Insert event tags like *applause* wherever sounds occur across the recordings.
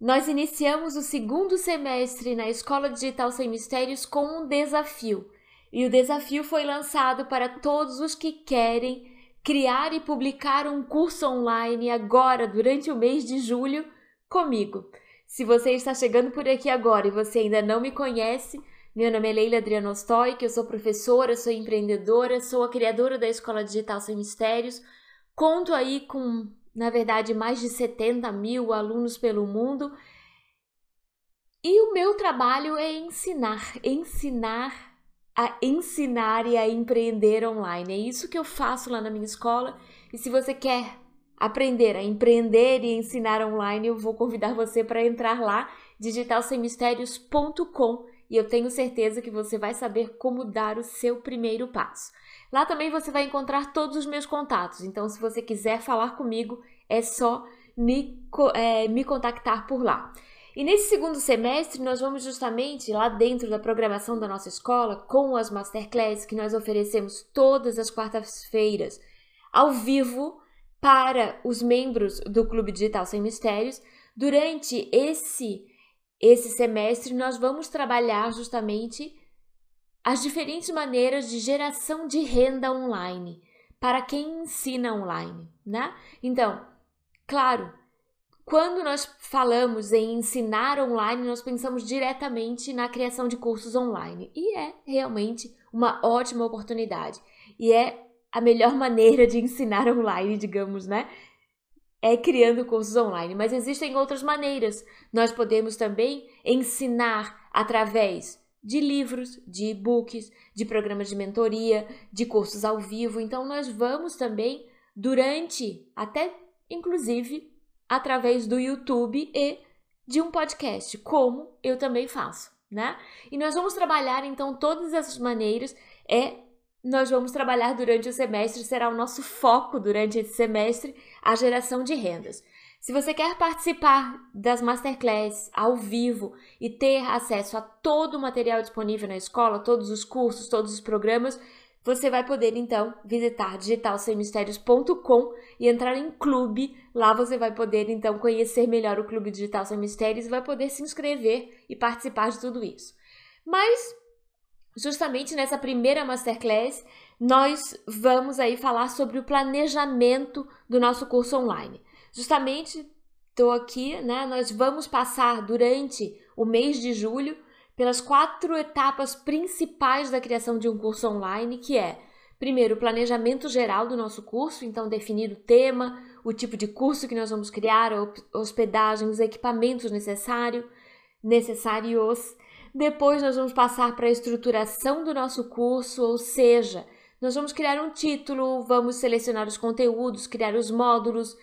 nós iniciamos o segundo semestre na Escola Digital Sem Mistérios com um desafio. E o desafio foi lançado para todos os que querem criar e publicar um curso online agora, durante o mês de julho, comigo. Se você está chegando por aqui agora e você ainda não me conhece, meu nome é Leila Adriano Stoic, eu sou professora, sou empreendedora, sou a criadora da Escola Digital Sem Mistérios. Conto aí com na verdade, mais de 70 mil alunos pelo mundo. E o meu trabalho é ensinar, ensinar a ensinar e a empreender online. É isso que eu faço lá na minha escola. E se você quer aprender a empreender e ensinar online, eu vou convidar você para entrar lá, digitalsemmistérios.com, e eu tenho certeza que você vai saber como dar o seu primeiro passo. Lá também você vai encontrar todos os meus contatos, então se você quiser falar comigo, é só me, é, me contactar por lá. E nesse segundo semestre, nós vamos justamente lá dentro da programação da nossa escola, com as masterclasses que nós oferecemos todas as quartas-feiras, ao vivo, para os membros do Clube Digital Sem Mistérios. Durante esse, esse semestre, nós vamos trabalhar justamente as diferentes maneiras de geração de renda online para quem ensina online, né? Então, claro, quando nós falamos em ensinar online, nós pensamos diretamente na criação de cursos online e é realmente uma ótima oportunidade e é a melhor *laughs* maneira de ensinar online, digamos, né? É criando cursos online, mas existem outras maneiras. Nós podemos também ensinar através de livros, de e-books, de programas de mentoria, de cursos ao vivo. Então, nós vamos também, durante, até inclusive, através do YouTube e de um podcast, como eu também faço, né? E nós vamos trabalhar, então, todas essas maneiras. É, nós vamos trabalhar durante o semestre, será o nosso foco durante esse semestre, a geração de rendas. Se você quer participar das masterclasses ao vivo e ter acesso a todo o material disponível na escola, todos os cursos, todos os programas, você vai poder então visitar digitalsemmistérios.com e entrar em clube. Lá você vai poder então conhecer melhor o Clube Digital Sem Mistérios e vai poder se inscrever e participar de tudo isso. Mas justamente nessa primeira masterclass, nós vamos aí falar sobre o planejamento do nosso curso online. Justamente estou aqui, né? Nós vamos passar durante o mês de julho pelas quatro etapas principais da criação de um curso online, que é primeiro o planejamento geral do nosso curso, então definir o tema, o tipo de curso que nós vamos criar, hospedagem, os equipamentos necessário, necessários. Depois nós vamos passar para a estruturação do nosso curso, ou seja, nós vamos criar um título, vamos selecionar os conteúdos, criar os módulos,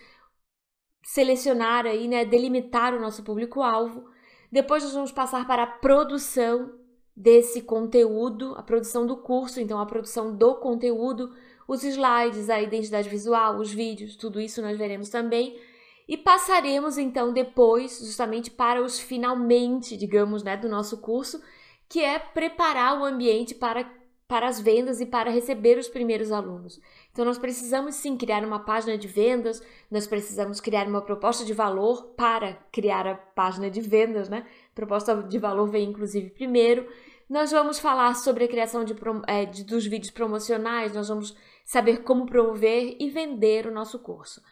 selecionar aí, né, delimitar o nosso público-alvo. Depois nós vamos passar para a produção desse conteúdo, a produção do curso, então a produção do conteúdo, os slides, a identidade visual, os vídeos, tudo isso nós veremos também. E passaremos então depois justamente para os finalmente, digamos, né, do nosso curso, que é preparar o ambiente para para as vendas e para receber os primeiros alunos. Então, nós precisamos sim criar uma página de vendas, nós precisamos criar uma proposta de valor para criar a página de vendas, né? proposta de valor vem inclusive primeiro. Nós vamos falar sobre a criação de, é, de, dos vídeos promocionais, nós vamos saber como promover e vender o nosso curso.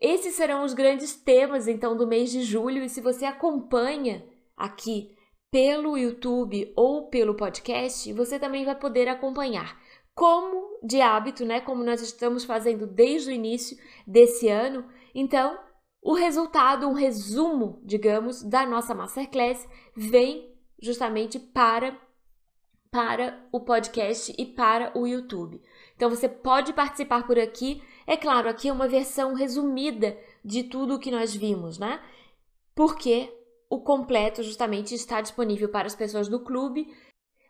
Esses serão os grandes temas, então, do mês de julho, e se você acompanha aqui pelo YouTube ou pelo podcast, você também vai poder acompanhar. Como de hábito, né? Como nós estamos fazendo desde o início desse ano. Então, o resultado, um resumo, digamos, da nossa masterclass vem justamente para para o podcast e para o YouTube. Então você pode participar por aqui. É claro, aqui é uma versão resumida de tudo o que nós vimos, né? Porque o completo justamente está disponível para as pessoas do clube.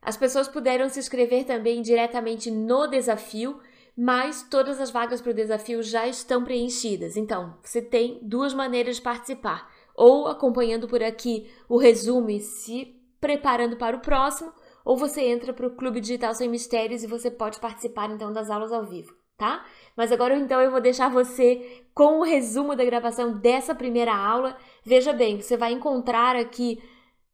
As pessoas puderam se inscrever também diretamente no desafio, mas todas as vagas para o desafio já estão preenchidas. Então, você tem duas maneiras de participar: ou acompanhando por aqui o resumo e se preparando para o próximo, ou você entra para o Clube Digital Sem Mistérios e você pode participar então das aulas ao vivo. Tá? Mas agora então eu vou deixar você com o resumo da gravação dessa primeira aula. Veja bem, você vai encontrar aqui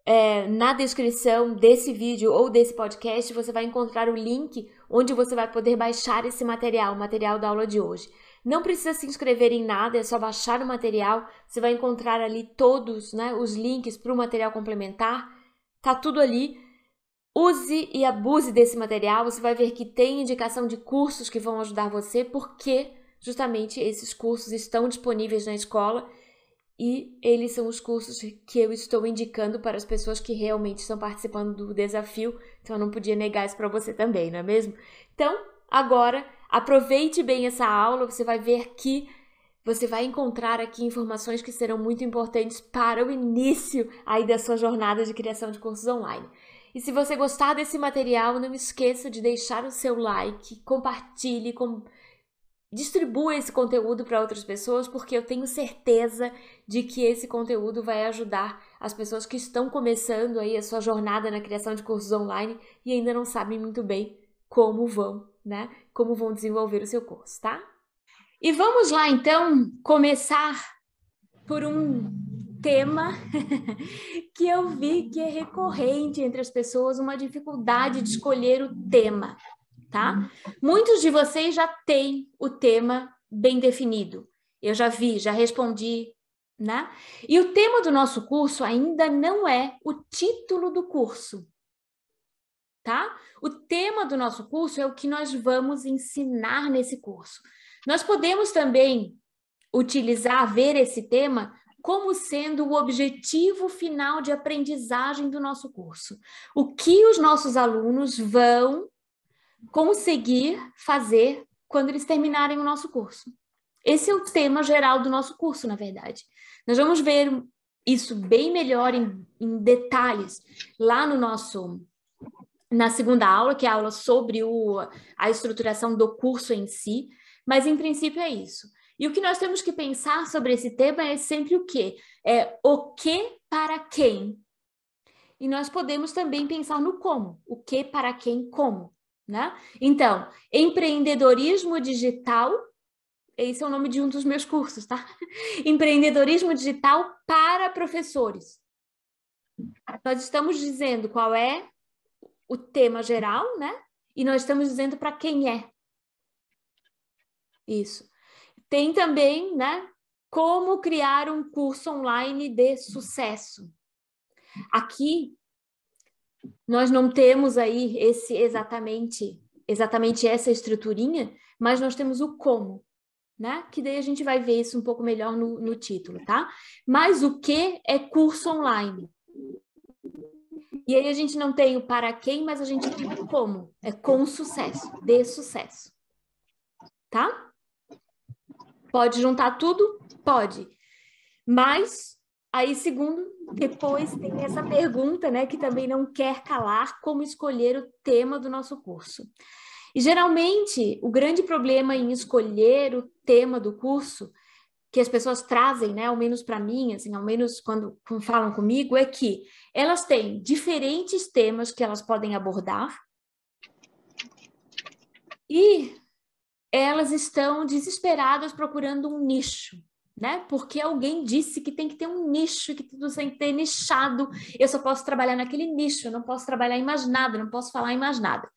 é, na descrição desse vídeo ou desse podcast, você vai encontrar o link onde você vai poder baixar esse material, o material da aula de hoje. Não precisa se inscrever em nada, é só baixar o material. Você vai encontrar ali todos né, os links para o material complementar. Tá tudo ali. Use e abuse desse material. Você vai ver que tem indicação de cursos que vão ajudar você, porque justamente esses cursos estão disponíveis na escola e eles são os cursos que eu estou indicando para as pessoas que realmente estão participando do desafio. Então eu não podia negar isso para você também, não é mesmo? Então, agora aproveite bem essa aula, você vai ver que você vai encontrar aqui informações que serão muito importantes para o início aí da sua jornada de criação de cursos online. E se você gostar desse material, não esqueça de deixar o seu like, compartilhe, com... distribua esse conteúdo para outras pessoas, porque eu tenho certeza de que esse conteúdo vai ajudar as pessoas que estão começando aí a sua jornada na criação de cursos online e ainda não sabem muito bem como vão, né? Como vão desenvolver o seu curso, tá? E vamos lá então começar por um tema *laughs* que eu vi que é recorrente entre as pessoas, uma dificuldade de escolher o tema, tá? Muitos de vocês já têm o tema bem definido. Eu já vi, já respondi, né? E o tema do nosso curso ainda não é o título do curso, tá? O tema do nosso curso é o que nós vamos ensinar nesse curso. Nós podemos também utilizar, ver esse tema como sendo o objetivo final de aprendizagem do nosso curso. O que os nossos alunos vão conseguir fazer quando eles terminarem o nosso curso. Esse é o tema geral do nosso curso, na verdade. Nós vamos ver isso bem melhor em, em detalhes lá no nosso na segunda aula, que é a aula sobre o, a estruturação do curso em si, mas em princípio é isso. E o que nós temos que pensar sobre esse tema é sempre o quê? É o que para quem. E nós podemos também pensar no como. O que para quem, como. Né? Então, empreendedorismo digital, esse é o nome de um dos meus cursos, tá? *laughs* empreendedorismo digital para professores. Nós estamos dizendo qual é o tema geral, né? E nós estamos dizendo para quem é. Isso. Tem também, né, como criar um curso online de sucesso. Aqui nós não temos aí esse exatamente exatamente essa estruturinha, mas nós temos o como, né? Que daí a gente vai ver isso um pouco melhor no, no título, tá? Mas o que é curso online? E aí a gente não tem o para quem, mas a gente tem o como. É com sucesso, de sucesso. Tá? Pode juntar tudo? Pode. Mas aí, segundo, depois tem essa pergunta, né, que também não quer calar, como escolher o tema do nosso curso. E geralmente, o grande problema em escolher o tema do curso que as pessoas trazem, né, ao menos para mim, assim, ao menos quando, quando falam comigo, é que elas têm diferentes temas que elas podem abordar e elas estão desesperadas procurando um nicho, né? Porque alguém disse que tem que ter um nicho, que tudo tem que ter nichado. Eu só posso trabalhar naquele nicho, eu não posso trabalhar em mais nada, não posso falar em mais nada.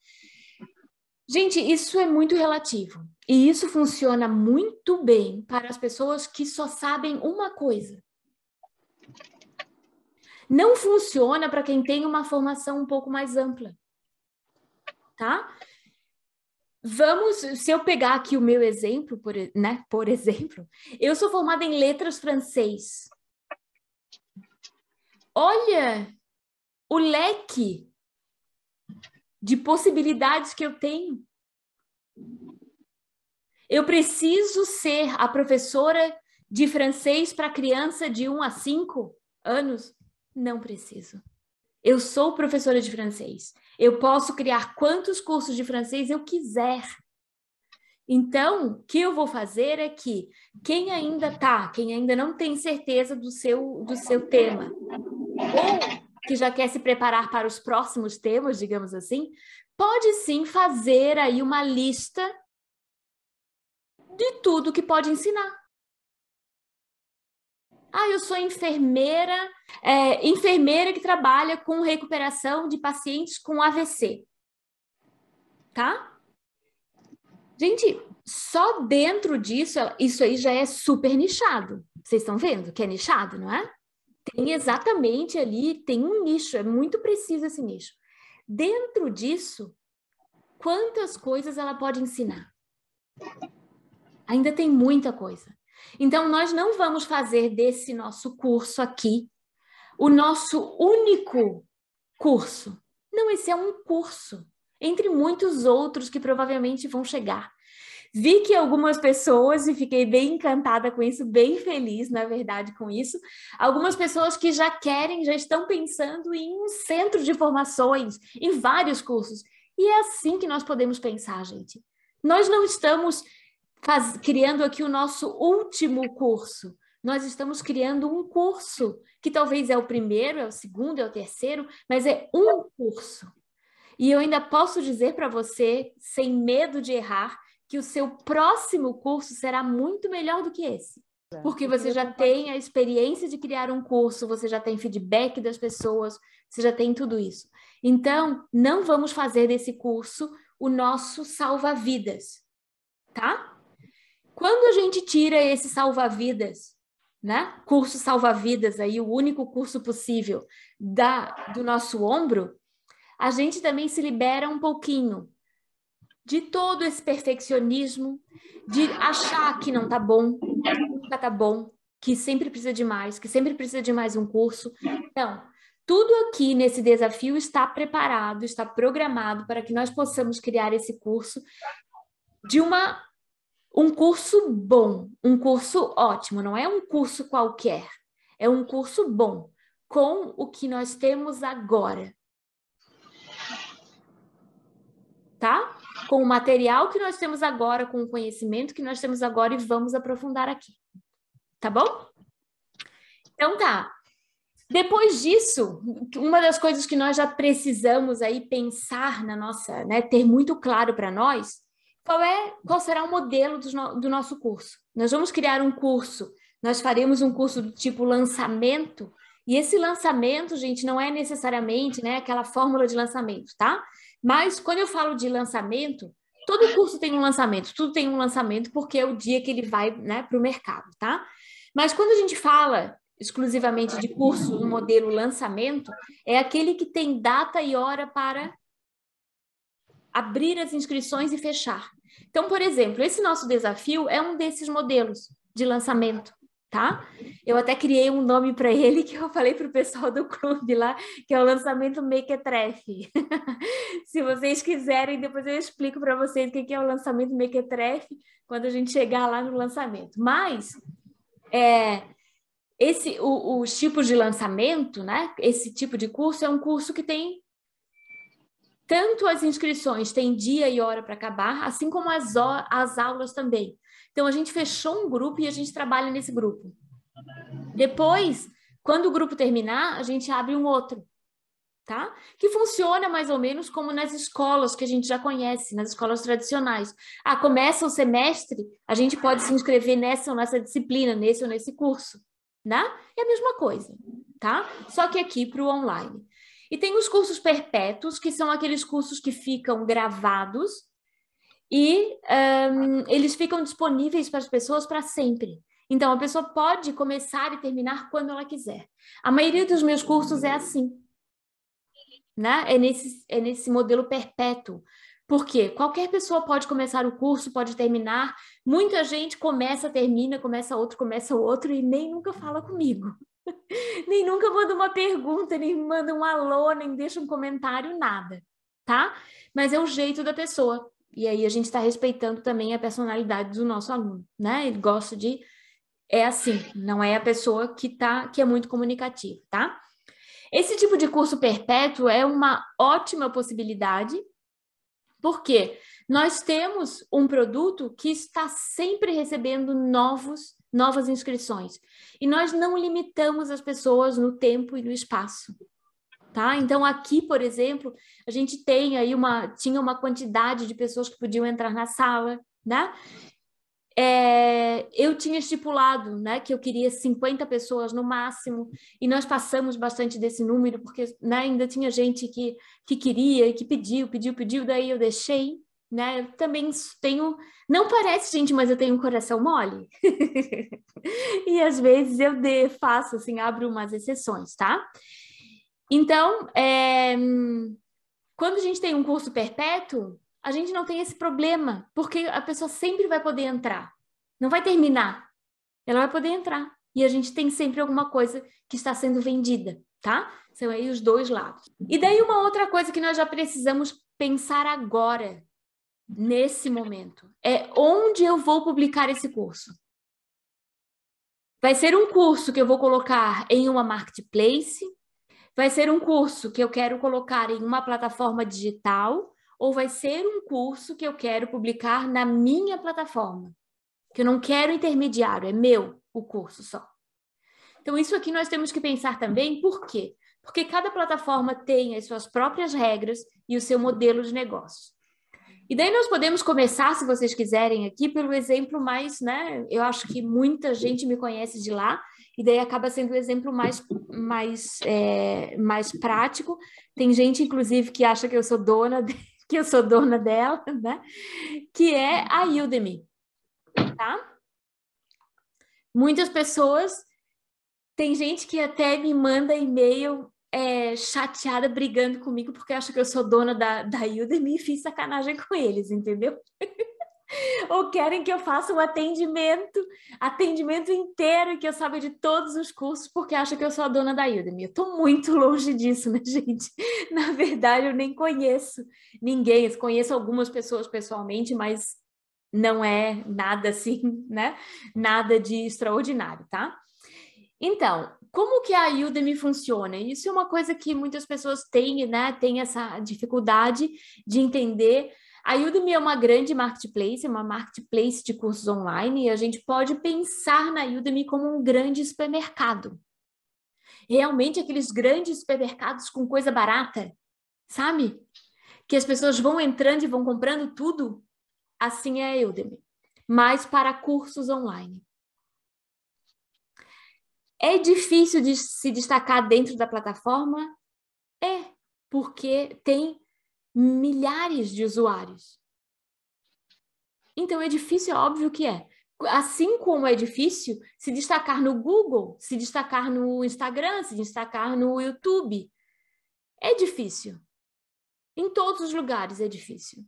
Gente, isso é muito relativo. E isso funciona muito bem para as pessoas que só sabem uma coisa. Não funciona para quem tem uma formação um pouco mais ampla. Tá? Vamos, se eu pegar aqui o meu exemplo, por, né, por exemplo, eu sou formada em letras francês. Olha o leque de possibilidades que eu tenho. Eu preciso ser a professora de francês para criança de 1 a 5 anos? Não preciso. Eu sou professora de francês. Eu posso criar quantos cursos de francês eu quiser. Então, o que eu vou fazer é que quem ainda tá, quem ainda não tem certeza do seu do seu tema, ou que já quer se preparar para os próximos temas, digamos assim, pode sim fazer aí uma lista de tudo que pode ensinar. Ah, eu sou enfermeira, é, enfermeira que trabalha com recuperação de pacientes com AVC. Tá? Gente, só dentro disso, isso aí já é super nichado. Vocês estão vendo que é nichado, não é? Tem exatamente ali, tem um nicho, é muito preciso esse nicho. Dentro disso, quantas coisas ela pode ensinar? Ainda tem muita coisa. Então, nós não vamos fazer desse nosso curso aqui o nosso único curso. Não, esse é um curso, entre muitos outros que provavelmente vão chegar. Vi que algumas pessoas, e fiquei bem encantada com isso, bem feliz, na verdade, com isso. Algumas pessoas que já querem, já estão pensando em um centro de formações, em vários cursos. E é assim que nós podemos pensar, gente. Nós não estamos faz, criando aqui o nosso último curso. Nós estamos criando um curso, que talvez é o primeiro, é o segundo, é o terceiro, mas é um curso. E eu ainda posso dizer para você, sem medo de errar, que o seu próximo curso será muito melhor do que esse. Porque você já tem a experiência de criar um curso, você já tem feedback das pessoas, você já tem tudo isso. Então, não vamos fazer desse curso o nosso salva-vidas, tá? Quando a gente tira esse salva-vidas, né? Curso salva-vidas aí, o único curso possível da do nosso ombro, a gente também se libera um pouquinho de todo esse perfeccionismo, de achar que não tá bom, nunca tá bom, que sempre precisa de mais, que sempre precisa de mais um curso. Então, tudo aqui nesse desafio está preparado, está programado para que nós possamos criar esse curso de uma um curso bom, um curso ótimo, não é um curso qualquer, é um curso bom, com o que nós temos agora. Tá? Com o material que nós temos agora, com o conhecimento que nós temos agora e vamos aprofundar aqui. Tá bom? Então tá. Depois disso, uma das coisas que nós já precisamos aí pensar na nossa, né, ter muito claro para nós, qual é, qual será o modelo do, do nosso curso? Nós vamos criar um curso, nós faremos um curso do tipo lançamento, e esse lançamento, gente, não é necessariamente né, aquela fórmula de lançamento, tá? Mas quando eu falo de lançamento, todo curso tem um lançamento, tudo tem um lançamento, porque é o dia que ele vai né, para o mercado, tá? Mas quando a gente fala exclusivamente de curso no modelo lançamento, é aquele que tem data e hora para abrir as inscrições e fechar. Então, por exemplo, esse nosso desafio é um desses modelos de lançamento, tá? Eu até criei um nome para *laughs* ele que eu falei para o pessoal do clube lá, que é o lançamento Mequetrefe. *laughs* Se vocês quiserem, depois eu explico para vocês o que é o lançamento Mequetrefe quando a gente chegar lá no lançamento. Mas é, esse, o, os tipos de lançamento, né? Esse tipo de curso é um curso que tem tanto as inscrições têm dia e hora para acabar, assim como as, as aulas também. Então, a gente fechou um grupo e a gente trabalha nesse grupo. Depois, quando o grupo terminar, a gente abre um outro, tá? Que funciona mais ou menos como nas escolas que a gente já conhece, nas escolas tradicionais. Ah, começa o semestre, a gente pode se inscrever nessa ou nessa disciplina, nesse ou nesse curso, né? É a mesma coisa, tá? Só que aqui para o online. E tem os cursos perpétuos, que são aqueles cursos que ficam gravados e um, eles ficam disponíveis para as pessoas para sempre. Então, a pessoa pode começar e terminar quando ela quiser. A maioria dos meus cursos é assim. Né? É, nesse, é nesse modelo perpétuo. Porque qualquer pessoa pode começar o curso, pode terminar. Muita gente começa, termina, começa outro, começa outro e nem nunca fala comigo. *laughs* nem nunca manda uma pergunta, nem manda um alô, nem deixa um comentário, nada, tá? Mas é o jeito da pessoa. E aí a gente está respeitando também a personalidade do nosso aluno, né? Ele gosta de é assim, não é a pessoa que tá que é muito comunicativa, tá? Esse tipo de curso perpétuo é uma ótima possibilidade, porque nós temos um produto que está sempre recebendo novos novas inscrições. E nós não limitamos as pessoas no tempo e no espaço. Tá? Então aqui, por exemplo, a gente tem aí uma tinha uma quantidade de pessoas que podiam entrar na sala, né? é, eu tinha estipulado né, que eu queria 50 pessoas no máximo, e nós passamos bastante desse número, porque né, ainda tinha gente que, que queria que pediu, pediu, pediu, daí eu deixei. Né? Também tenho. Não parece, gente, mas eu tenho um coração mole. *laughs* e às vezes eu de, faço assim, abro umas exceções, tá? Então, é, quando a gente tem um curso perpétuo, a gente não tem esse problema, porque a pessoa sempre vai poder entrar. Não vai terminar. Ela vai poder entrar. E a gente tem sempre alguma coisa que está sendo vendida, tá? São aí os dois lados. E daí uma outra coisa que nós já precisamos pensar agora, nesse momento, é onde eu vou publicar esse curso. Vai ser um curso que eu vou colocar em uma marketplace, vai ser um curso que eu quero colocar em uma plataforma digital, ou vai ser um curso que eu quero publicar na minha plataforma. Que eu não quero intermediário, é meu o curso só. Então, isso aqui nós temos que pensar também, por quê? Porque cada plataforma tem as suas próprias regras e o seu modelo de negócio. E daí nós podemos começar, se vocês quiserem, aqui pelo exemplo mais, né? Eu acho que muita gente me conhece de lá, e daí acaba sendo o exemplo mais, mais, é, mais prático. Tem gente, inclusive, que acha que eu sou dona *laughs* que eu sou dona dela, né? Que é a Udemy, tá? Muitas pessoas, tem gente que até me manda e-mail é, chateada, brigando comigo, porque acha que eu sou dona da, da Udemy e fiz sacanagem com eles, entendeu? *laughs* ou querem que eu faça um atendimento, atendimento inteiro, que eu saiba de todos os cursos, porque acham que eu sou a dona da Udemy. Eu estou muito longe disso, né, *laughs* gente? Na verdade, eu nem conheço ninguém. Eu conheço algumas pessoas pessoalmente, mas não é nada assim, né? Nada de extraordinário, tá? Então, como que a Udemy funciona? Isso é uma coisa que muitas pessoas têm, né? Tem essa dificuldade de entender a Udemy é uma grande marketplace, é uma marketplace de cursos online, e a gente pode pensar na Udemy como um grande supermercado. Realmente aqueles grandes supermercados com coisa barata, sabe? Que as pessoas vão entrando e vão comprando tudo. Assim é a Udemy, mas para cursos online. É difícil de se destacar dentro da plataforma? É, porque tem milhares de usuários. Então é difícil, é óbvio que é. Assim como é difícil se destacar no Google, se destacar no Instagram, se destacar no YouTube. É difícil. Em todos os lugares é difícil.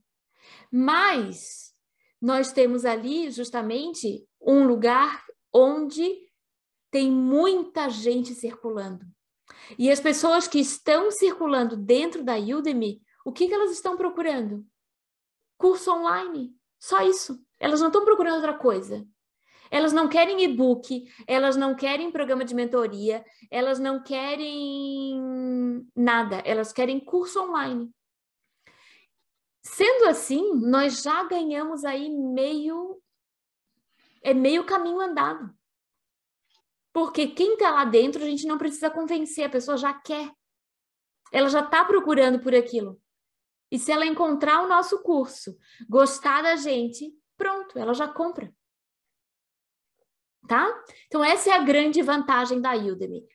Mas nós temos ali justamente um lugar onde tem muita gente circulando. E as pessoas que estão circulando dentro da Udemy o que, que elas estão procurando? Curso online. Só isso. Elas não estão procurando outra coisa. Elas não querem e-book, elas não querem programa de mentoria, elas não querem nada, elas querem curso online. Sendo assim, nós já ganhamos aí meio é meio caminho andado. Porque quem está lá dentro, a gente não precisa convencer, a pessoa já quer. Ela já está procurando por aquilo. E se ela encontrar o nosso curso, gostar da gente, pronto, ela já compra. Tá? Então, essa é a grande vantagem da Udemy.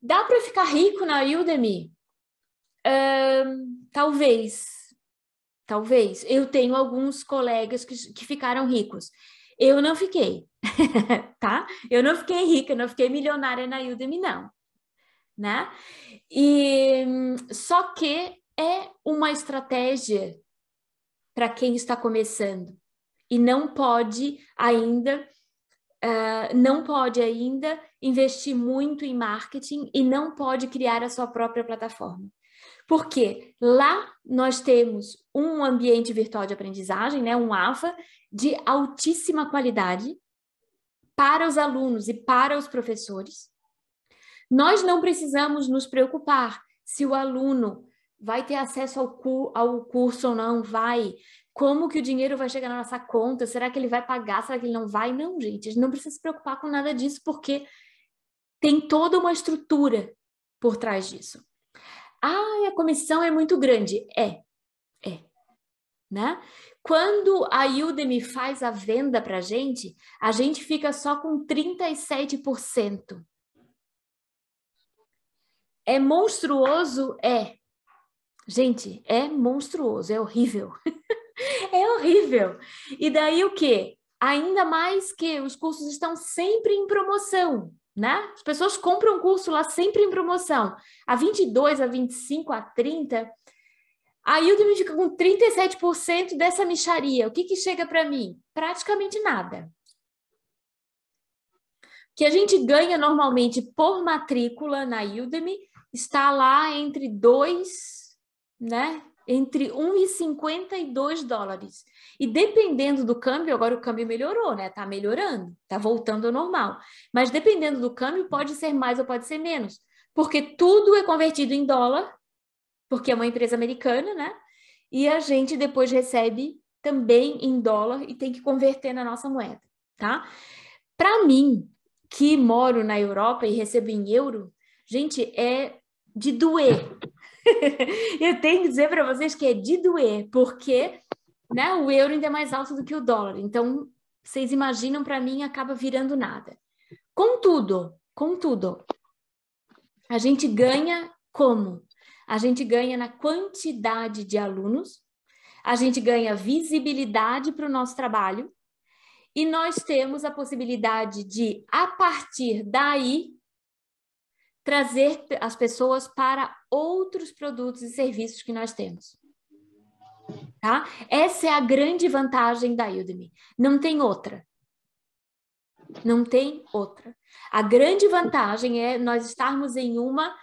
Dá para ficar rico na Udemy? Talvez. Talvez. Eu tenho alguns colegas que, que ficaram ricos. Eu não fiquei, *laughs* tá? Eu não fiquei rica, não fiquei milionária na Udemy, não. Né? E só que é uma estratégia para quem está começando e não pode ainda uh, não pode ainda investir muito em marketing e não pode criar a sua própria plataforma. Porque lá nós temos um ambiente virtual de aprendizagem, né, um AFA, de altíssima qualidade para os alunos e para os professores. Nós não precisamos nos preocupar se o aluno vai ter acesso ao, cu, ao curso ou não? Vai. Como que o dinheiro vai chegar na nossa conta? Será que ele vai pagar? Será que ele não vai? Não, gente, a gente não precisa se preocupar com nada disso, porque tem toda uma estrutura por trás disso. Ah, a comissão é muito grande. É, é. né? Quando a Udemy faz a venda para a gente, a gente fica só com 37%. É monstruoso? É. Gente, é monstruoso, é horrível. *laughs* é horrível. E daí o quê? Ainda mais que os cursos estão sempre em promoção, né? As pessoas compram curso lá sempre em promoção. A 22, a 25, a 30. A Udemy fica com 37% dessa micharia. O que que chega para mim? Praticamente nada. O que a gente ganha normalmente por matrícula na Udemy está lá entre 2, né? Entre 1 e 52 dólares. E dependendo do câmbio, agora o câmbio melhorou, né? Tá melhorando, tá voltando ao normal. Mas dependendo do câmbio, pode ser mais ou pode ser menos. Porque tudo é convertido em dólar, porque é uma empresa americana, né? E a gente depois recebe também em dólar e tem que converter na nossa moeda, tá? Para mim, que moro na Europa e recebo em euro, gente, é de doer. *laughs* eu tenho que dizer para vocês que é de doer, porque né, o euro ainda é mais alto do que o dólar. Então, vocês imaginam, para mim, acaba virando nada. Contudo, contudo, a gente ganha como? A gente ganha na quantidade de alunos, a gente ganha visibilidade para o nosso trabalho, e nós temos a possibilidade de, a partir daí, trazer as pessoas para outros produtos e serviços que nós temos. Tá? Essa é a grande vantagem da Udemy. Não tem outra. Não tem outra. A grande vantagem é nós estarmos em uma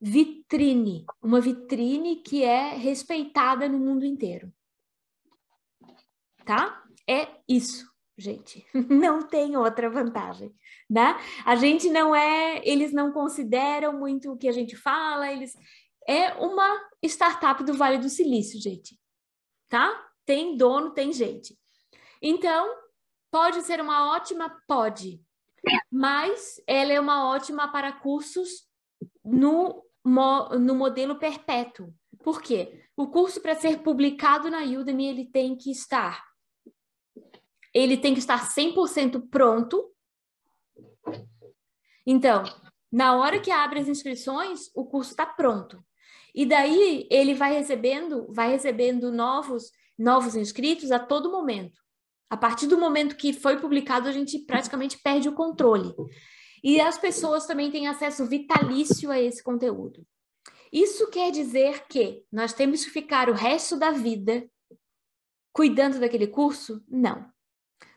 vitrine, uma vitrine que é respeitada no mundo inteiro. Tá? É isso gente. *laughs* Não tem outra vantagem, né? A gente não é, eles não consideram muito o que a gente fala, eles é uma startup do Vale do Silício, gente. Tá? Tem dono, tem gente. Então, pode ser uma ótima, pode. Mas ela é uma ótima para cursos no, no modelo perpétuo. Por quê? O curso para ser publicado na Udemy, ele tem que estar ele tem que estar 100% pronto. Então, na hora que abre as inscrições, o curso está pronto. E daí ele vai recebendo, vai recebendo novos, novos inscritos a todo momento. A partir do momento que foi publicado, a gente praticamente perde o controle. E as pessoas também têm acesso vitalício a esse conteúdo. Isso quer dizer que nós temos que ficar o resto da vida cuidando daquele curso? Não.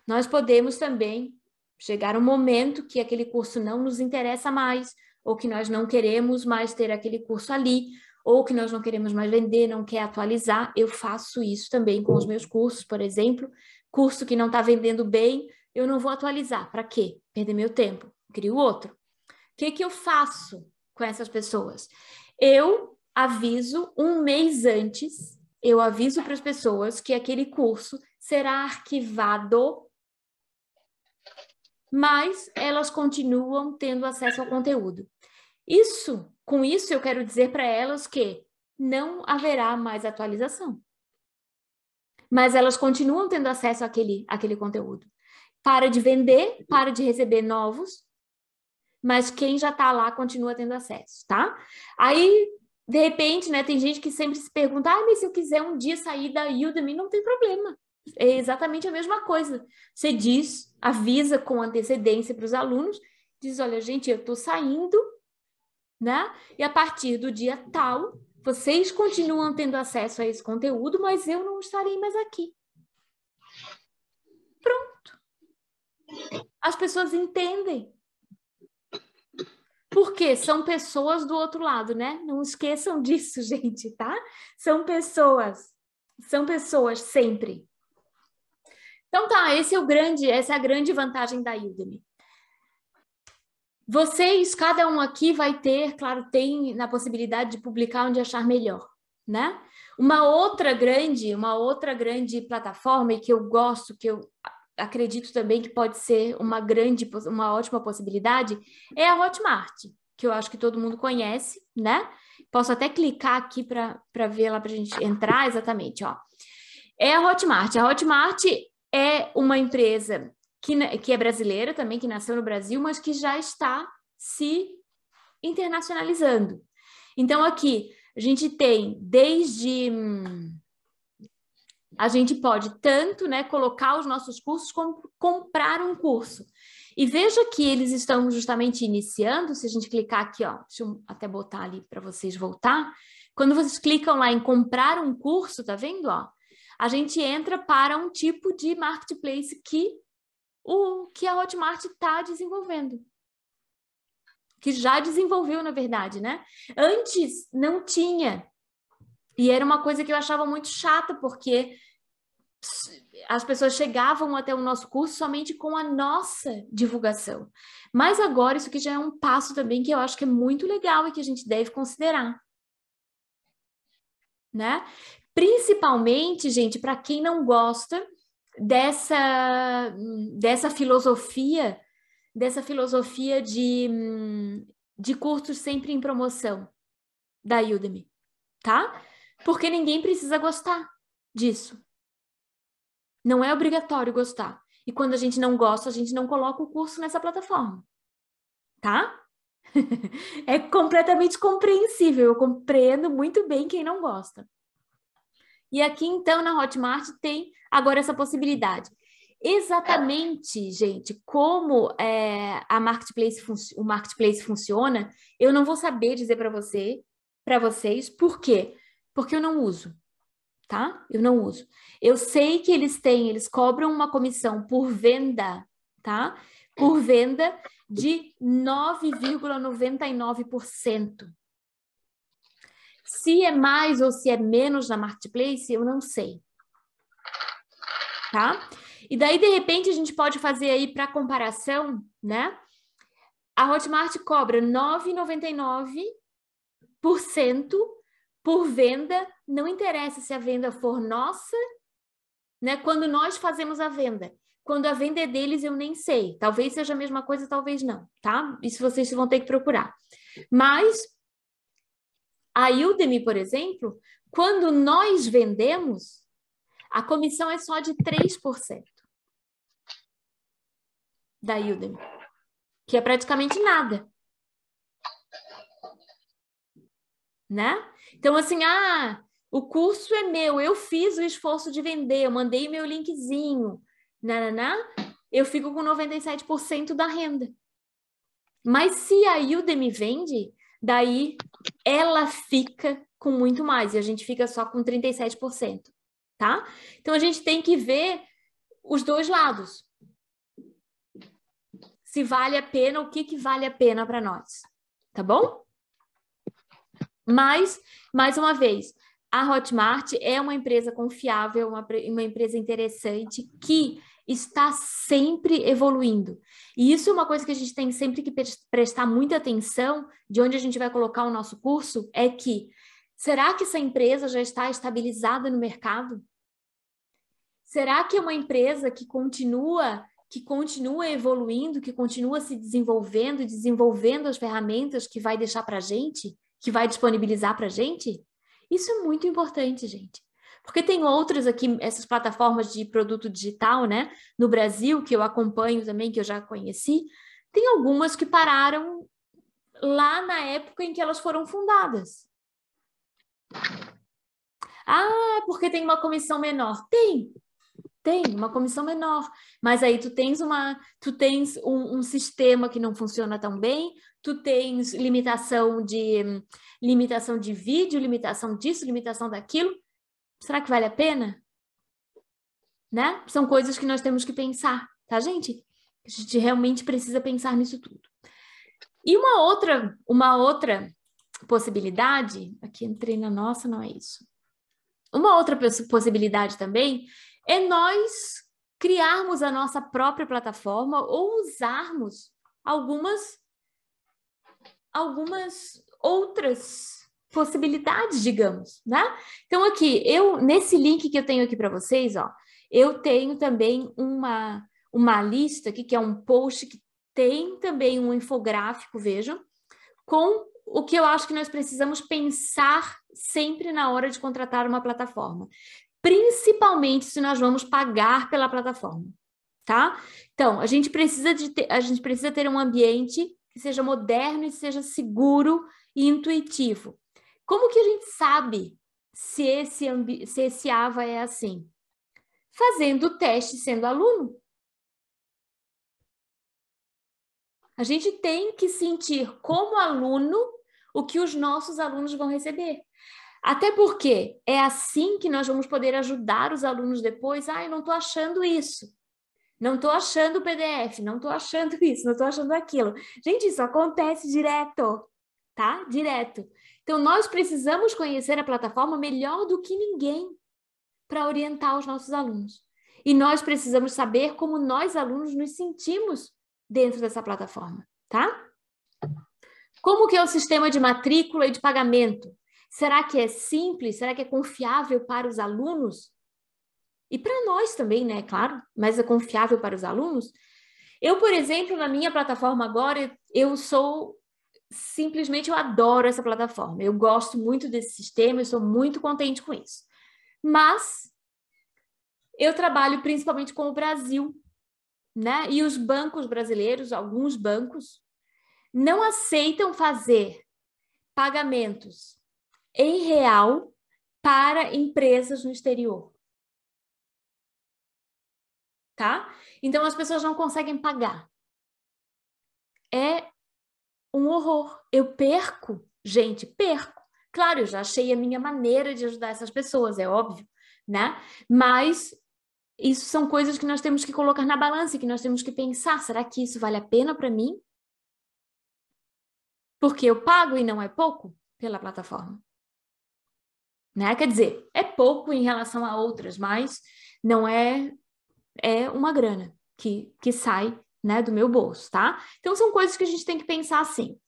Nós podemos também chegar um momento que aquele curso não nos interessa mais, ou que nós não queremos mais ter aquele curso ali, ou que nós não queremos mais vender, não quer atualizar. Eu faço isso também com os meus cursos, por exemplo. Curso que não está vendendo bem, eu não vou atualizar. Para quê? Perder meu tempo. Crio outro. O que, que eu faço com essas pessoas? Eu aviso um mês antes, eu aviso para as pessoas que aquele curso será arquivado mas elas continuam tendo acesso ao conteúdo. Isso, com isso eu quero dizer para elas que não haverá mais atualização. Mas elas continuam tendo acesso àquele, àquele conteúdo. Para de vender, para de receber novos, mas quem já está lá continua tendo acesso, tá? Aí, de repente, né, tem gente que sempre se pergunta, ah, mas se eu quiser um dia sair da Udemy, não tem problema. É exatamente a mesma coisa. Você diz, avisa com antecedência para os alunos, diz: olha, gente, eu estou saindo, né? E a partir do dia tal, vocês continuam tendo acesso a esse conteúdo, mas eu não estarei mais aqui. Pronto. As pessoas entendem. Porque são pessoas do outro lado, né? Não esqueçam *laughs* disso, gente, tá? São pessoas. São pessoas sempre. Então tá, esse é o grande, essa é a grande vantagem da Udemy. Vocês, cada um aqui vai ter, claro, tem na possibilidade de publicar onde achar melhor, né? Uma outra grande, uma outra grande plataforma e que eu gosto, que eu acredito também que pode ser uma grande, uma ótima possibilidade, é a Hotmart, que eu acho que todo mundo conhece, né? Posso até clicar aqui para ver lá para a gente entrar exatamente, ó. é a Hotmart. A Hotmart é uma empresa que, que é brasileira também, que nasceu no Brasil, mas que já está se internacionalizando. Então, aqui, a gente tem desde. A gente pode tanto né, colocar os nossos cursos como comprar um curso. E veja que eles estão justamente iniciando, se a gente clicar aqui, ó, deixa eu até botar ali para vocês voltar. Quando vocês clicam lá em comprar um curso, tá vendo? Ó, a gente entra para um tipo de marketplace que o que a Hotmart está desenvolvendo. Que já desenvolveu, na verdade, né? Antes não tinha. E era uma coisa que eu achava muito chata, porque as pessoas chegavam até o nosso curso somente com a nossa divulgação. Mas agora isso aqui já é um passo também que eu acho que é muito legal e que a gente deve considerar. Né? Principalmente, gente, para quem não gosta dessa, dessa filosofia, dessa filosofia de, de cursos sempre em promoção da Udemy, tá? Porque ninguém precisa gostar disso. Não é obrigatório gostar. E quando a gente não gosta, a gente não coloca o curso nessa plataforma. Tá? *laughs* é completamente compreensível. Eu compreendo muito bem quem não gosta. E aqui, então, na Hotmart tem agora essa possibilidade. Exatamente, gente, como é, a marketplace o marketplace funciona, eu não vou saber dizer para você, para vocês, por quê? Porque eu não uso, tá? Eu não uso. Eu sei que eles têm, eles cobram uma comissão por venda, tá? Por venda de 9,99%. Se é mais ou se é menos na marketplace, eu não sei. Tá? E daí, de repente, a gente pode fazer aí para comparação, né? A Hotmart cobra 9,99% por venda, não interessa se a venda for nossa, né? Quando nós fazemos a venda. Quando a venda é deles, eu nem sei. Talvez seja a mesma coisa, talvez não, tá? Isso vocês vão ter que procurar. Mas a Udemy, por exemplo, quando nós vendemos, a comissão é só de 3% da Udemy, que é praticamente nada. Né? Então, assim, ah, o curso é meu, eu fiz o esforço de vender, eu mandei meu linkzinho, nananá, eu fico com 97% da renda. Mas se a Udemy vende, daí ela fica com muito mais e a gente fica só com 37%, tá? Então a gente tem que ver os dois lados. Se vale a pena, o que que vale a pena para nós, tá bom? Mas, mais uma vez, a Hotmart é uma empresa confiável, uma, uma empresa interessante que está sempre evoluindo. E isso é uma coisa que a gente tem sempre que prestar muita atenção de onde a gente vai colocar o nosso curso, é que será que essa empresa já está estabilizada no mercado? Será que é uma empresa que continua que continua evoluindo, que continua se desenvolvendo, desenvolvendo as ferramentas que vai deixar para a gente, que vai disponibilizar para a gente? Isso é muito importante, gente. Porque tem outras aqui, essas plataformas de produto digital, né? No Brasil, que eu acompanho também, que eu já conheci, tem algumas que pararam lá na época em que elas foram fundadas. Ah, porque tem uma comissão menor. Tem, tem uma comissão menor, mas aí tu tens uma, tu tens um, um, sistema que não funciona tão bem, tu tens limitação de limitação de vídeo, limitação disso, limitação daquilo. Será que vale a pena? Né? São coisas que nós temos que pensar, tá, gente? A gente realmente precisa pensar nisso tudo. E uma outra, uma outra possibilidade, aqui entrei na nossa, não é isso. Uma outra possibilidade também é nós criarmos a nossa própria plataforma ou usarmos algumas algumas outras possibilidades, digamos, né? Então aqui, eu nesse link que eu tenho aqui para vocês, ó, eu tenho também uma uma lista aqui que é um post que tem também um infográfico, vejam, com o que eu acho que nós precisamos pensar sempre na hora de contratar uma plataforma. principalmente se nós vamos pagar pela plataforma, tá? Então, a gente precisa de ter, a gente precisa ter um ambiente que seja moderno e seja seguro e intuitivo. Como que a gente sabe se esse, se esse AVA é assim? Fazendo o teste sendo aluno. A gente tem que sentir como aluno o que os nossos alunos vão receber. Até porque é assim que nós vamos poder ajudar os alunos depois. Ah, eu não estou achando isso. Não estou achando o PDF, não estou achando *laughs* isso, não estou achando aquilo. Gente, isso acontece direto, tá? Direto. Então, nós precisamos conhecer a plataforma melhor do que ninguém para orientar os nossos alunos. E nós precisamos saber como nós, alunos, nos sentimos dentro dessa plataforma, tá? Como que é o sistema de matrícula e de pagamento? Será que é simples? Será que é confiável para os alunos? E para nós também, né? Claro, mas é confiável para os alunos. Eu, por exemplo, na minha plataforma agora, eu sou simplesmente eu adoro essa plataforma. Eu gosto muito desse sistema, eu sou muito contente com isso. Mas eu trabalho principalmente com o Brasil, né? E os bancos brasileiros, alguns bancos, não aceitam fazer pagamentos em real para empresas no exterior. Tá? Então as pessoas não conseguem pagar. É um horror. Eu perco, gente, perco. Claro, eu já achei a minha maneira de ajudar essas pessoas, é óbvio, né? Mas isso são coisas que nós temos que colocar na balança, que nós temos que pensar, será que isso vale a pena para mim? Porque eu pago e não é pouco pela plataforma. Né? Quer dizer, é pouco em relação a outras, mas não é é uma grana que, que sai né, do meu bolso, tá? Então são coisas que a gente tem que pensar assim.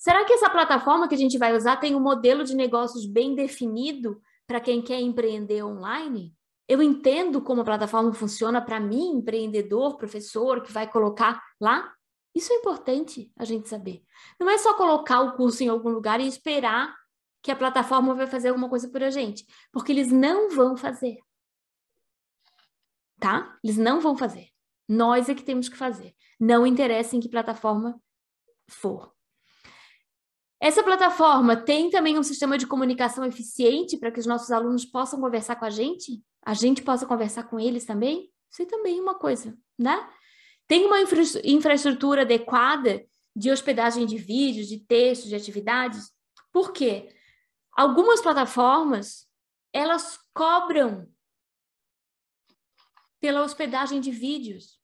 Será que essa plataforma que a gente vai usar tem um modelo de negócios bem definido para quem quer empreender online? Eu entendo como a plataforma funciona para mim, empreendedor, professor, que vai colocar lá. Isso é importante a gente saber. Não é só colocar o curso em algum lugar e esperar que a plataforma vai fazer alguma coisa por a gente, porque eles não vão fazer. Tá? Eles não vão fazer. Nós é que temos que fazer. Não interessa em que plataforma for. Essa plataforma tem também um sistema de comunicação eficiente para que os nossos alunos possam conversar com a gente? A gente possa conversar com eles também? Isso é também uma coisa, né? Tem uma infra infraestrutura adequada de hospedagem de vídeos, de textos, de atividades? Por quê? Algumas plataformas, elas cobram pela hospedagem de vídeos.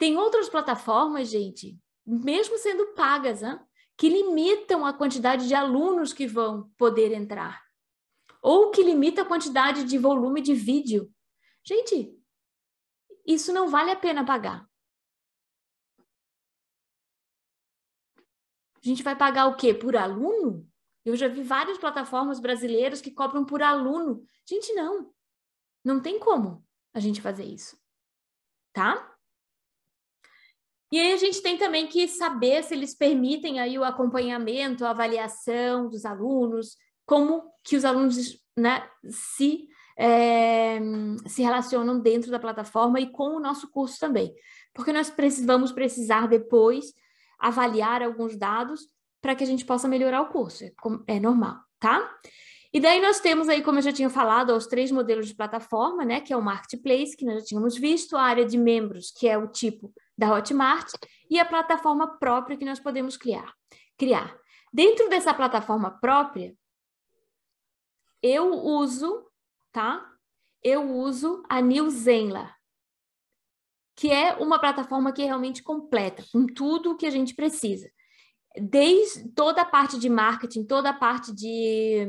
Tem outras plataformas, gente, mesmo sendo pagas, hein? que limitam a quantidade de alunos que vão poder entrar, ou que limita a quantidade de volume de vídeo. Gente, isso não vale a pena pagar. A gente vai pagar o quê? Por aluno? Eu já vi várias plataformas brasileiras que cobram por aluno. Gente, não. Não tem como a gente fazer isso. Tá? E aí a gente tem também que saber se eles permitem aí o acompanhamento, a avaliação dos alunos, como que os alunos né, se, é, se relacionam dentro da plataforma e com o nosso curso também. Porque nós vamos precisar depois avaliar alguns dados para que a gente possa melhorar o curso. É, é normal, tá? E daí nós temos aí, como eu já tinha falado, os três modelos de plataforma, né? Que é o Marketplace, que nós já tínhamos visto, a área de membros, que é o tipo da Hotmart e a plataforma própria que nós podemos criar. criar. Dentro dessa plataforma própria, eu uso, tá? Eu uso a New Zenla, que é uma plataforma que é realmente completa, com tudo o que a gente precisa. Desde toda a parte de marketing, toda a parte de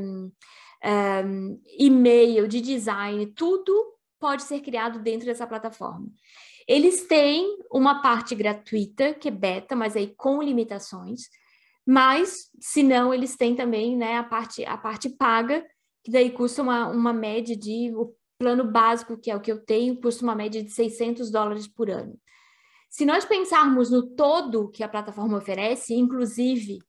um, e-mail, de design, tudo pode ser criado dentro dessa plataforma. Eles têm uma parte gratuita, que é beta, mas aí com limitações. Mas, se não, eles têm também né, a, parte, a parte paga, que daí custa uma, uma média de. O plano básico, que é o que eu tenho, custa uma média de 600 dólares por ano. Se nós pensarmos no todo que a plataforma oferece, inclusive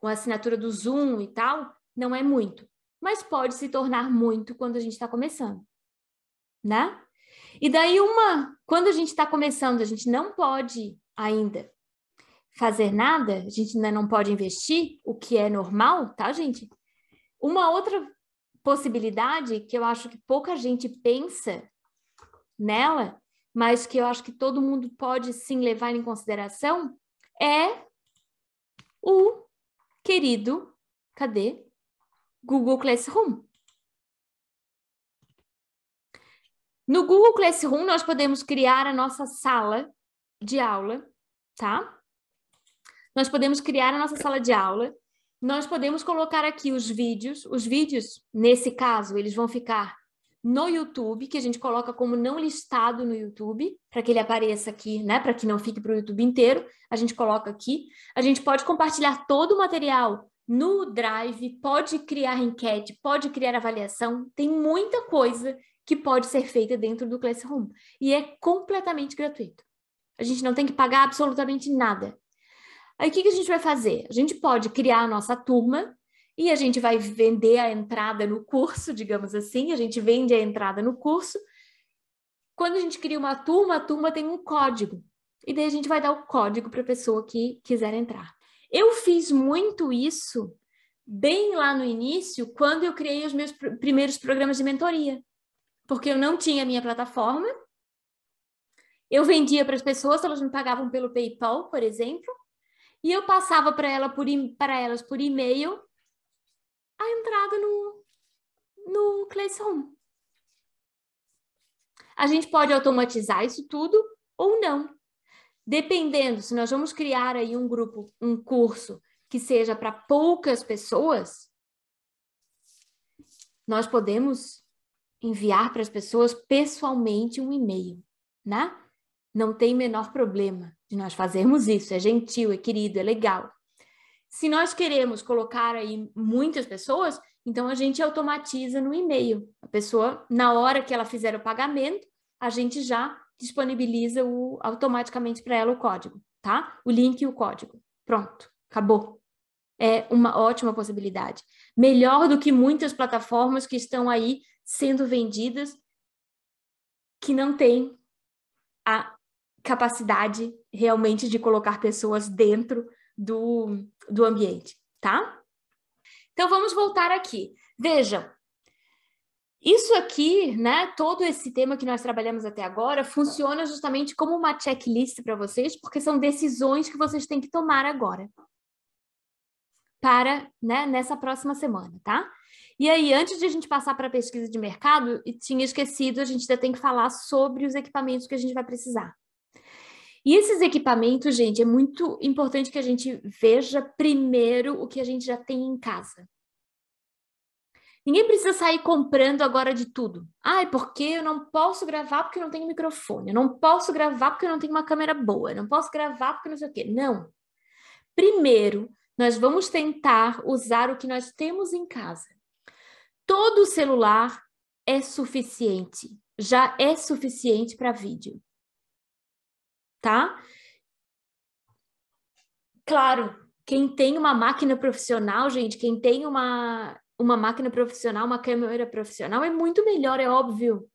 com a assinatura do Zoom e tal, não é muito. mas pode se tornar muito quando a gente está começando, né? E daí uma, quando a gente está começando, a gente não pode ainda fazer nada, a gente ainda não pode investir, o que é normal, tá, gente? Uma outra possibilidade que eu acho que pouca gente pensa nela, mas que eu acho que todo mundo pode sim levar em consideração, é o querido, cadê? Google Classroom. No Google Classroom, nós podemos criar a nossa sala de aula, tá? Nós podemos criar a nossa sala de aula. Nós podemos colocar aqui os vídeos. Os vídeos, nesse caso, eles vão ficar no YouTube, que a gente coloca como não listado no YouTube, para que ele apareça aqui, né? Para que não fique para o YouTube inteiro. A gente coloca aqui. A gente pode compartilhar todo o material no Drive, pode criar enquete, pode criar avaliação. Tem muita coisa que pode ser feita dentro do Classroom. E é completamente gratuito. A gente não tem que pagar absolutamente nada. Aí o que, que a gente vai fazer? A gente pode criar a nossa turma e a gente vai vender a entrada no curso, digamos assim, a gente vende a entrada no curso. Quando a gente cria uma turma, a turma tem um código. E daí a gente vai dar o código para a pessoa que quiser entrar. Eu fiz muito isso bem lá no início, quando eu criei os meus pr primeiros programas de mentoria porque eu não tinha minha plataforma. Eu vendia para as pessoas, elas me pagavam pelo PayPal, por exemplo, e eu passava para ela por, elas por e-mail a entrada no, no Classroom. A gente pode automatizar isso tudo ou não. Dependendo, se nós vamos criar aí um grupo, um curso que seja para poucas pessoas, nós podemos enviar para as pessoas pessoalmente um e-mail, né? Não tem menor problema de nós fazermos isso, é gentil, é querido, é legal. Se nós queremos colocar aí muitas pessoas, então a gente automatiza no e-mail. A pessoa, na hora que ela fizer o pagamento, a gente já disponibiliza o, automaticamente para ela o código, tá? O link e o código. Pronto, acabou. É uma ótima possibilidade. Melhor do que muitas plataformas que estão aí sendo vendidas que não têm a capacidade realmente de colocar pessoas dentro do, do ambiente, tá? Então vamos voltar aqui. Vejam, isso aqui, né, todo esse tema que nós trabalhamos até agora, funciona justamente como uma checklist para vocês, porque são decisões que vocês têm que tomar agora. Para, né, nessa próxima semana, tá? E aí, antes de a gente passar para a pesquisa de mercado, e tinha esquecido, a gente ainda tem que falar sobre os equipamentos que a gente vai precisar. E esses equipamentos, gente, é muito importante que a gente veja primeiro o que a gente já tem em casa. Ninguém precisa sair comprando agora de tudo. Ah, é porque eu não posso gravar porque não tenho microfone. Eu não posso gravar porque não tenho uma câmera boa. Eu não posso gravar porque não sei o quê. Não. Primeiro, nós vamos tentar usar o que nós temos em casa todo celular é suficiente, já é suficiente para vídeo. Tá? Claro, quem tem uma máquina profissional, gente, quem tem uma, uma máquina profissional, uma câmera profissional, é muito melhor, é óbvio.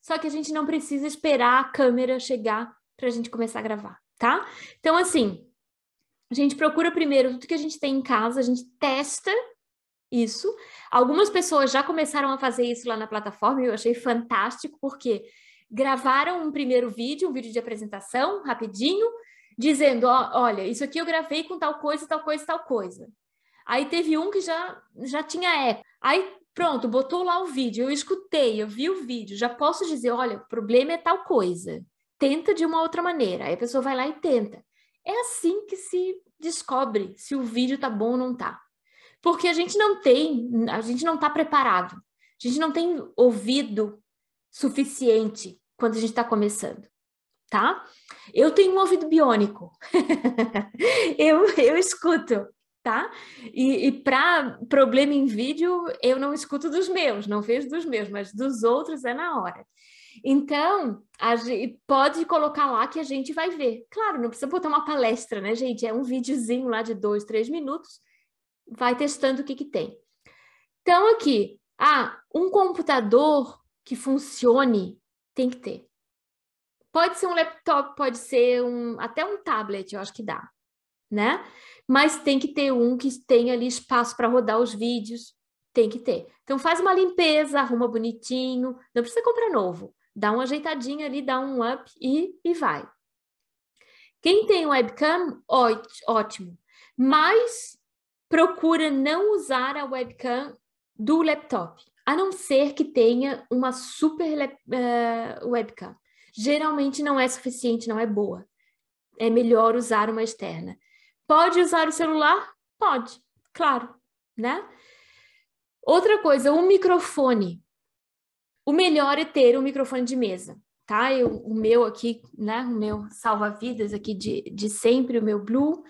Só que a gente não precisa esperar a câmera chegar para a gente começar a gravar, tá? Então, assim, a gente procura primeiro tudo que a gente tem em casa, a gente testa isso. Algumas pessoas já começaram a fazer isso lá na plataforma e eu achei fantástico, porque gravaram um primeiro vídeo, um vídeo de apresentação, rapidinho, dizendo: ó, olha, isso aqui eu gravei com tal coisa, tal coisa, tal coisa. Aí teve um que já, já tinha eco. Aí pronto, botou lá o vídeo, eu escutei, eu vi o vídeo, já posso dizer: olha, o problema é tal coisa. Tenta de uma outra maneira. Aí a pessoa vai lá e tenta. É assim que se descobre se o vídeo tá bom ou não tá. Porque a gente não tem, a gente não está preparado. A gente não tem ouvido suficiente quando a gente está começando, tá? Eu tenho um ouvido biônico. *laughs* eu, eu escuto, tá? E, e para problema em vídeo, eu não escuto dos meus, não vejo dos meus, mas dos outros é na hora. Então, pode colocar lá que a gente vai ver. Claro, não precisa botar uma palestra, né, gente? É um videozinho lá de dois, três minutos vai testando o que, que tem. Então, aqui, ah, um computador que funcione tem que ter. Pode ser um laptop, pode ser um, até um tablet, eu acho que dá, né? Mas tem que ter um que tenha ali espaço para rodar os vídeos, tem que ter. Então faz uma limpeza, arruma bonitinho, não precisa comprar novo. Dá uma ajeitadinha ali, dá um up e, e vai. Quem tem webcam, ótimo. Mas procura não usar a webcam do laptop, a não ser que tenha uma super uh, webcam. Geralmente não é suficiente, não é boa. É melhor usar uma externa. Pode usar o celular? Pode, claro, né? Outra coisa, o microfone. O melhor é ter um microfone de mesa, tá? Eu, o meu aqui, né? O meu salva-vidas aqui de, de sempre, o meu Blue.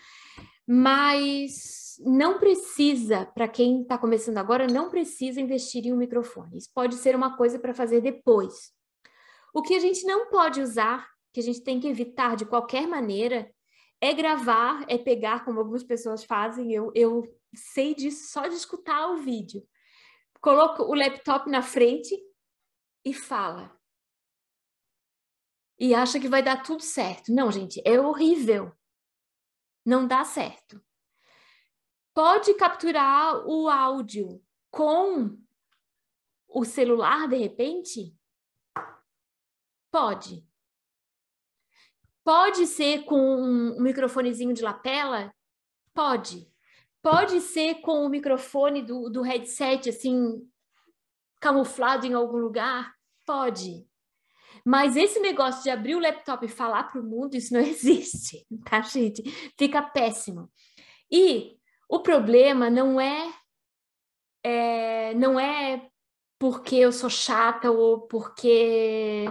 Mas não precisa, para quem está começando agora, não precisa investir em um microfone. Isso pode ser uma coisa para fazer depois. O que a gente não pode usar, que a gente tem que evitar de qualquer maneira, é gravar, é pegar, como algumas pessoas fazem. Eu, eu sei disso só de escutar o vídeo coloca o laptop na frente e fala. E acha que vai dar tudo certo. Não, gente, é horrível. Não dá certo. Pode capturar o áudio com o celular de repente? Pode. Pode ser com um microfonezinho de lapela? Pode. Pode ser com o microfone do, do headset, assim, camuflado em algum lugar? Pode. Mas esse negócio de abrir o laptop e falar para o mundo, isso não *laughs* existe, tá, gente? Fica péssimo. E o problema não é, é não é porque eu sou chata ou porque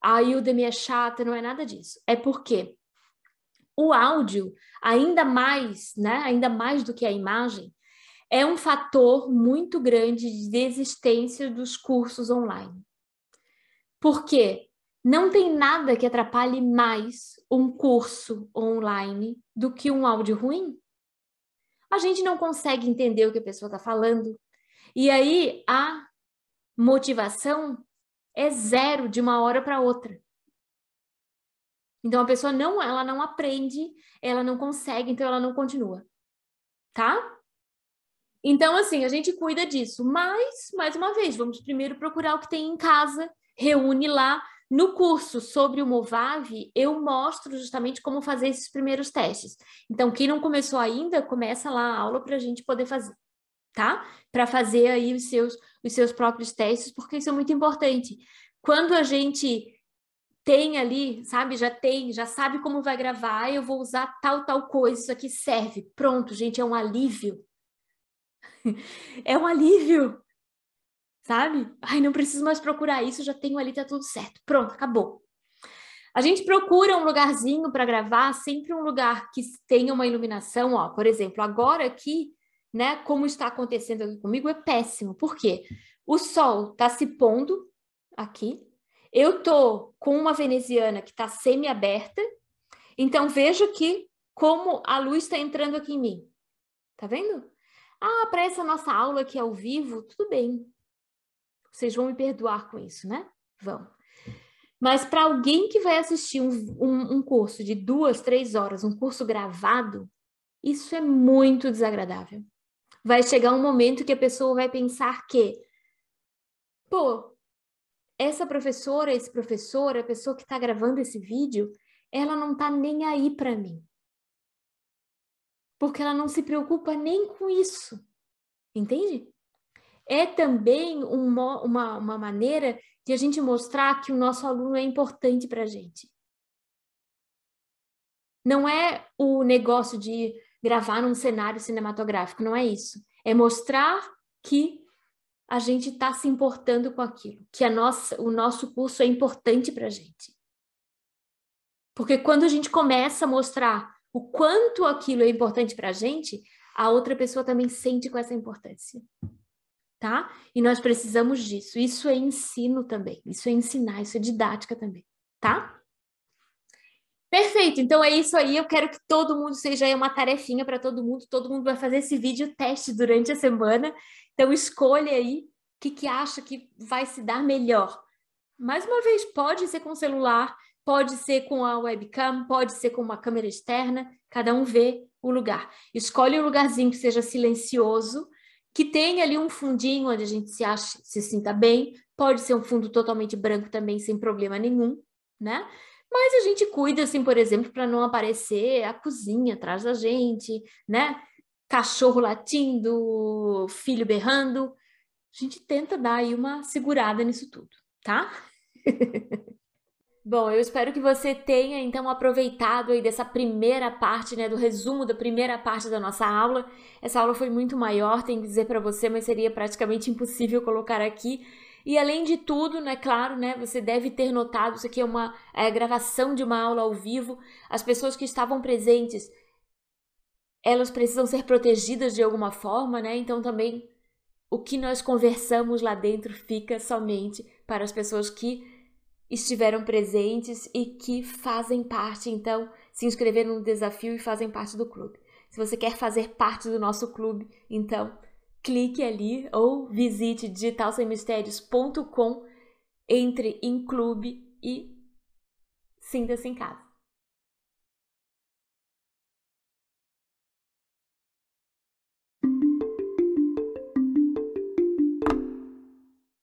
a Udemy é chata, não é nada disso. É porque o áudio, ainda mais, né, ainda mais do que a imagem, é um fator muito grande de desistência dos cursos online. Por quê? Não tem nada que atrapalhe mais um curso online do que um áudio ruim. A gente não consegue entender o que a pessoa está falando. E aí a motivação é zero de uma hora para outra. Então a pessoa não, ela não aprende, ela não consegue, então ela não continua. Tá? Então assim, a gente cuida disso, mas mais uma vez, vamos primeiro procurar o que tem em casa, reúne lá no curso sobre o Movave, eu mostro justamente como fazer esses primeiros testes. Então, quem não começou ainda, começa lá a aula para a gente poder fazer, tá? Para fazer aí os seus, os seus próprios testes, porque isso é muito importante. Quando a gente tem ali, sabe? Já tem, já sabe como vai gravar. eu vou usar tal, tal coisa, isso aqui serve. Pronto, gente, é um alívio. *laughs* é um alívio. Sabe? Ai, não preciso mais procurar isso, já tenho ali, tá tudo certo. Pronto, acabou. A gente procura um lugarzinho para gravar, sempre um lugar que tenha uma iluminação, ó. Por exemplo, agora aqui, né, como está acontecendo aqui comigo, é péssimo. Por quê? O sol está se pondo aqui, eu tô com uma veneziana que está semi-aberta, então vejo que como a luz está entrando aqui em mim. Tá vendo? Ah, para essa nossa aula aqui ao vivo, tudo bem. Vocês vão me perdoar com isso, né? Vão. Mas para alguém que vai assistir um, um, um curso de duas, três horas, um curso gravado, isso é muito desagradável. Vai chegar um momento que a pessoa vai pensar que, pô, essa professora, esse professor, a pessoa que está gravando esse vídeo, ela não está nem aí para mim. Porque ela não se preocupa nem com isso. Entende? É também uma, uma, uma maneira de a gente mostrar que o nosso aluno é importante para a gente. Não é o negócio de gravar num cenário cinematográfico, não é isso. É mostrar que a gente está se importando com aquilo, que a nossa, o nosso curso é importante para a gente. Porque quando a gente começa a mostrar o quanto aquilo é importante para a gente, a outra pessoa também sente com essa importância. Tá? E nós precisamos disso. Isso é ensino também. Isso é ensinar, isso é didática também. Tá? Perfeito, então é isso aí. Eu quero que todo mundo seja aí uma tarefinha para todo mundo. Todo mundo vai fazer esse vídeo teste durante a semana. Então escolha aí o que, que acha que vai se dar melhor. Mais uma vez, pode ser com celular, pode ser com a webcam, pode ser com uma câmera externa, cada um vê o lugar. Escolhe um lugarzinho que seja silencioso, que tenha ali um fundinho onde a gente se acha, se sinta bem. Pode ser um fundo totalmente branco também, sem problema nenhum, né? Mas a gente cuida, assim, por exemplo, para não aparecer a cozinha atrás da gente, né? Cachorro latindo, filho berrando. A gente tenta dar aí uma segurada nisso tudo, tá? *laughs* Bom, eu espero que você tenha então aproveitado aí dessa primeira parte, né, do resumo da primeira parte da nossa aula. Essa aula foi muito maior, tenho que dizer para você, mas seria praticamente impossível colocar aqui. E além de tudo, né, claro, né, você deve ter notado, isso aqui é uma é, gravação de uma aula ao vivo, as pessoas que estavam presentes, elas precisam ser protegidas de alguma forma, né, então também o que nós conversamos lá dentro fica somente para as pessoas que estiveram presentes e que fazem parte, então, se inscreveram no desafio e fazem parte do clube. Se você quer fazer parte do nosso clube, então clique ali ou visite digitalsemmistérios.com, entre em clube e sinta-se em casa.